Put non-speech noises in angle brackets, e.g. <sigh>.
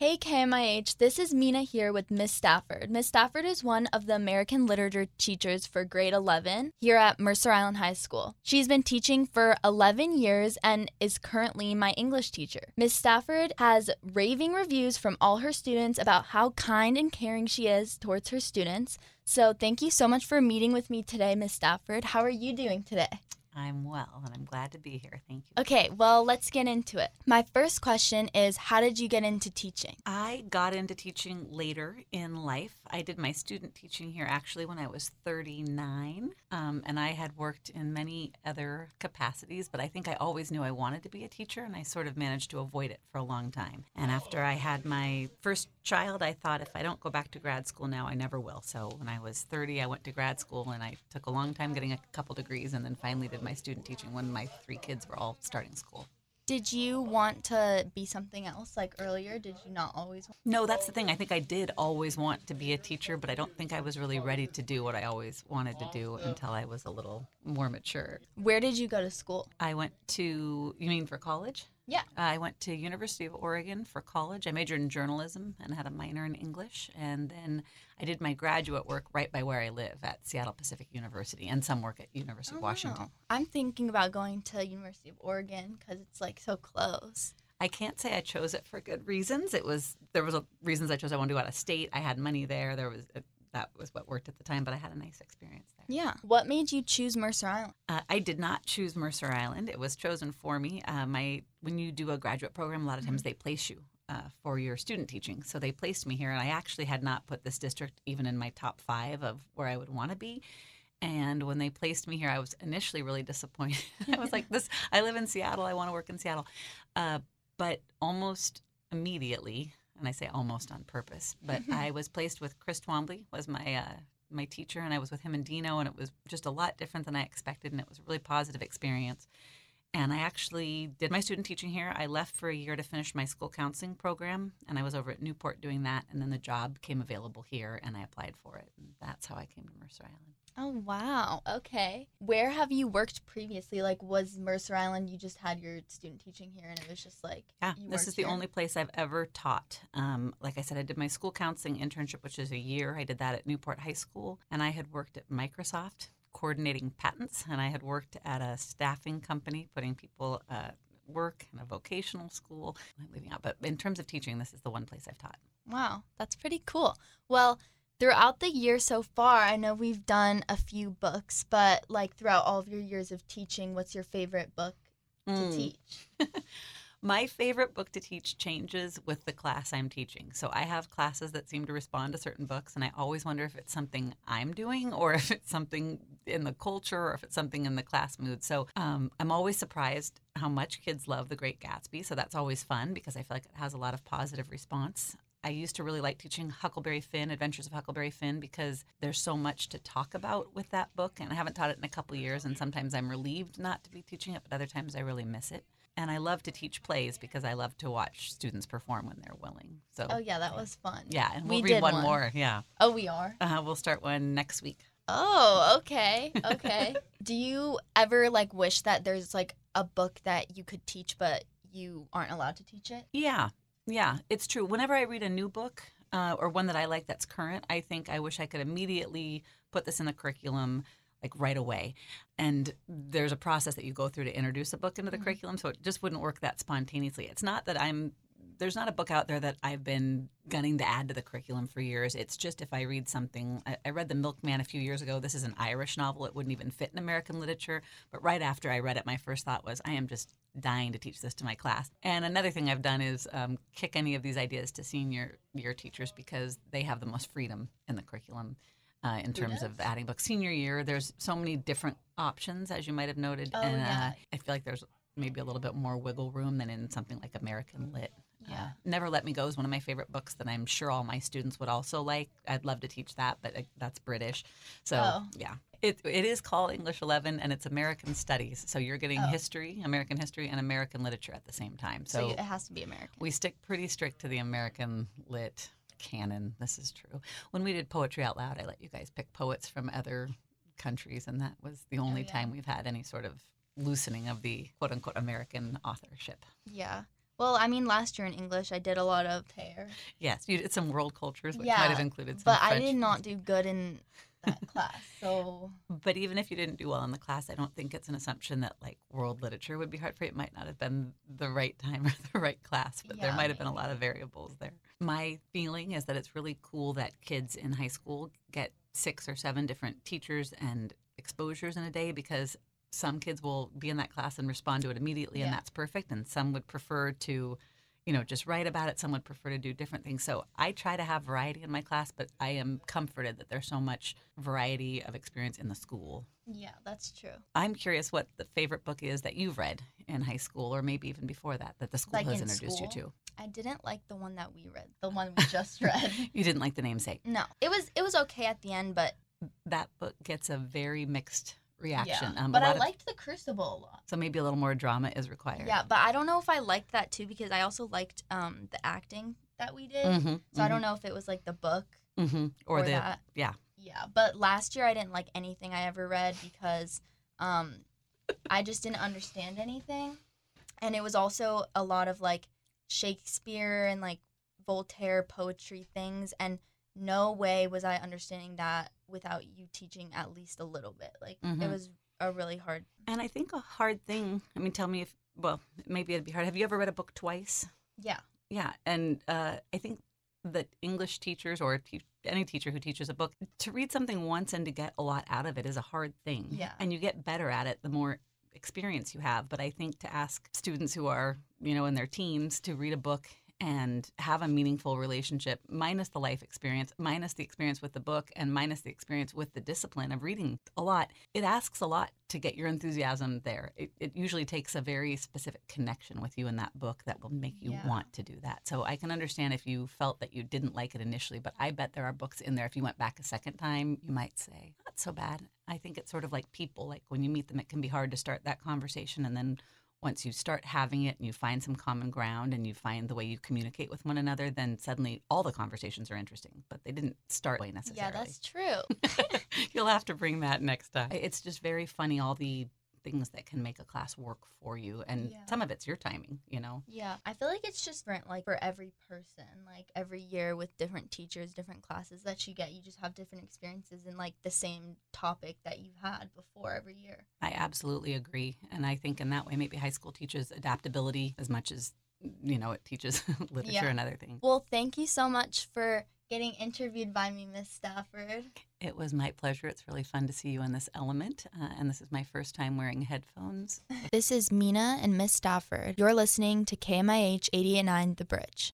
Hey KMIH, this is Mina here with Miss Stafford. Miss Stafford is one of the American Literature teachers for grade 11 here at Mercer Island High School. She's been teaching for 11 years and is currently my English teacher. Miss Stafford has raving reviews from all her students about how kind and caring she is towards her students. So thank you so much for meeting with me today, Miss Stafford. How are you doing today? I'm well and I'm glad to be here. Thank you. Okay, well, let's get into it. My first question is How did you get into teaching? I got into teaching later in life. I did my student teaching here actually when I was 39, um, and I had worked in many other capacities, but I think I always knew I wanted to be a teacher, and I sort of managed to avoid it for a long time. And after I had my first child, I thought if I don't go back to grad school now, I never will. So when I was 30, I went to grad school, and I took a long time getting a couple degrees, and then finally did my student teaching when my three kids were all starting school. Did you want to be something else like earlier? Did you not always? Want- No, that's the thing. I think I did always want to be a teacher, but I don't think I was really ready to do what I always wanted to do until I was a little more mature. Where did you go to school? I went to, you mean for college? Yeah. I went to University of Oregon for college. I majored in journalism and had a minor in English, and then I did my graduate work right by where I live at Seattle Pacific University, and some work at University of oh, Washington. Oh, I'm thinking about going to University of Oregon because it's like so close. I can't say I chose it for good reasons. It was there was a, reasons I chose. I wanted to go out of state. I had money there. There was uh, that was what worked at the time, but I had a nice experience. Yeah. What made you choose Mercer Island? Uh, I did not choose Mercer Island. It was chosen for me. Uh, my when you do a graduate program, a lot of times they place you uh, for your student teaching. So they placed me here, and I actually had not put this district even in my top five of where I would want to be. And when they placed me here, I was initially really disappointed. <laughs> I was like, "This, I live in Seattle. I want to work in Seattle," uh, but almost immediately, and I say almost on purpose, but I was placed with Chris Twombly was my uh, my teacher, and I was with him and Dino, and it was just a lot different than I expected, and it was a really positive experience. And I actually did my student teaching here. I left for a year to finish my school counseling program, and I was over at Newport doing that. And then the job came available here, and I applied for it. And that's how I came to Mercer Island. Oh wow. Okay. Where have you worked previously? Like, was Mercer Island? You just had your student teaching here, and it was just like Yeah, this is the here? only place I've ever taught. Um, like I said, I did my school counseling internship, which is a year. I did that at Newport High School, and I had worked at Microsoft coordinating patents, and I had worked at a staffing company, putting people uh, work in a vocational school. I'm leaving out, but in terms of teaching, this is the one place I've taught. Wow, that's pretty cool. Well, throughout the year so far, I know we've done a few books, but like throughout all of your years of teaching, what's your favorite book to Mm. teach? <laughs> My favorite book to teach changes with the class I'm teaching. So I have classes that seem to respond to certain books, and I always wonder if it's something I'm doing or <laughs> if it's something in the culture or if it's something in the class mood. So um, I'm always surprised how much kids love The Great Gatsby. So that's always fun because I feel like it has a lot of positive response. I used to really like teaching Huckleberry Finn, Adventures of Huckleberry Finn, because there's so much to talk about with that book. And I haven't taught it in a couple years, and sometimes I'm relieved not to be teaching it, but other times I really miss it. And I love to teach plays because I love to watch students perform when they're willing. So, Oh yeah, that was fun. yeah, and we we'll read did one, one. more. Yeah, Oh, we are. uh, we'll start one next week. Oh, okay. Okay. <laughs> Do you ever like wish that there's like a book that you could teach but you aren't allowed to teach it? Yeah, yeah, it's true. Whenever I read a new book uh, or one that I like that's current, I think I wish I could immediately put this in the curriculum like right away. And there's a process that you go through to introduce a book into the Mhm. curriculum, so it just wouldn't work that spontaneously. It's not that I'm there's not a book out there that I've been gunning to add to the curriculum for years. It's just if I read something, I, I read The Milkman a few years ago. This is an Irish novel. It wouldn't even fit in American literature. But right after I read it, my first thought was, I am just dying to teach this to my class. And another thing I've done is um, kick any of these ideas to senior year teachers because they have the most freedom in the curriculum. Uh, in terms of adding books, senior year, there's so many different options, as you might have noted, Oh, and yeah. uh, I feel like there's maybe a little bit more wiggle room than in something like American Lit. Yeah. Uh, Never Let Me Go is one of my favorite books that I'm sure all my students would also like. I'd love to teach that, but uh, that's British. So, Oh. yeah. It, it is called English 11 and it's American Studies. So you're getting Oh. history, American history, and American literature at the same time. So, So, it has to be American. we stick pretty strict to the American lit canon. This is true. When we did Poetry Out Loud, I let you guys pick poets from other countries, and that was the only Oh, yeah. time we've had any sort of loosening of the quote unquote American authorship. Yeah. Well, I mean, last year in English, I did a lot of hair, Yes, you did some world cultures, which Yeah, might have included some but I did not do good in that <laughs> class. So But even if you didn't do well in the class, I don't think it's an assumption that like world literature would be hard for you. It might not have been the right time <laughs> or the right class, but there might have been a lot of variables there. My feeling is that it's really cool that kids in high school get six or seven different teachers and exposures in a day because some kids will be in that class and respond to it immediately and that's perfect and some would prefer to you know just write about it some would prefer to do different things so i try to have variety in my class but i am comforted that there's so much variety of experience in the school yeah, that's true. I'm curious what the favorite book is that you've read in high school or maybe even before that that the school Like has in introduced school? you to. I didn't like the one that we read, the one we just <laughs> read. You didn't like the namesake. No, it was it was okay at the end, but That book gets a very mixed reaction. yeah. Um, but I of- liked the Crucible a lot. so maybe a little more drama is required. Yeah, but I don't know if I liked that too because I also liked um the acting that we did. Mm-hmm, So I don't know if it was like the book mm-hmm. Or, or the that. yeah. Yeah, but last year I didn't like anything I ever read because um, I just didn't understand anything, and it was also a lot of like Shakespeare and like Voltaire poetry things, and no way was I understanding that without you teaching at least a little bit. Like it Mhm. was a really hard. And I think a hard thing. I mean, tell me if well, maybe it'd be hard. Have you ever read a book twice? Yeah, Yeah, and uh, I think that English teachers or te- any teacher who teaches a book to read something once and to get a lot out of it is a hard thing. Yeah. and you get better at it the more experience you have. But I think to ask students who are you know in their teens to read a book and have a meaningful relationship minus the life experience minus the experience with the book and minus the experience with the discipline of reading a lot it asks a lot to get your enthusiasm there. It, it usually takes a very specific connection with you in that book that will make you Yeah. want to do that. So i can understand if you felt that you didn't like it initially but i bet there are books in there if you went back a second time you might say not so bad. I think it's sort of like people like when you meet them it can be hard to start that conversation and then once you start having it and you find some common ground and you find the way you communicate with one another, then suddenly all the conversations are interesting, but they didn't start way necessarily. yeah, that's true. <laughs> You'll have to bring that next time. It's just very funny, all the things that can make a class work for you. And Yeah. some of it's your timing, you know? Yeah, I feel like it's just different, like for every person. Like every year with different teachers, different classes that you get, you just have different experiences in like the same topic that you've had before every year. I absolutely agree. And I think in that way, maybe high school teaches adaptability as much as, you know, it teaches <laughs> literature Yeah. and other things. Well, thank you so much for getting interviewed by me, Miss Stafford. It was my pleasure. It's really fun to see you in this element. Uh, and this is my first time wearing headphones. This is Mina and Miss Stafford. You're listening to KMIH 889 The Bridge.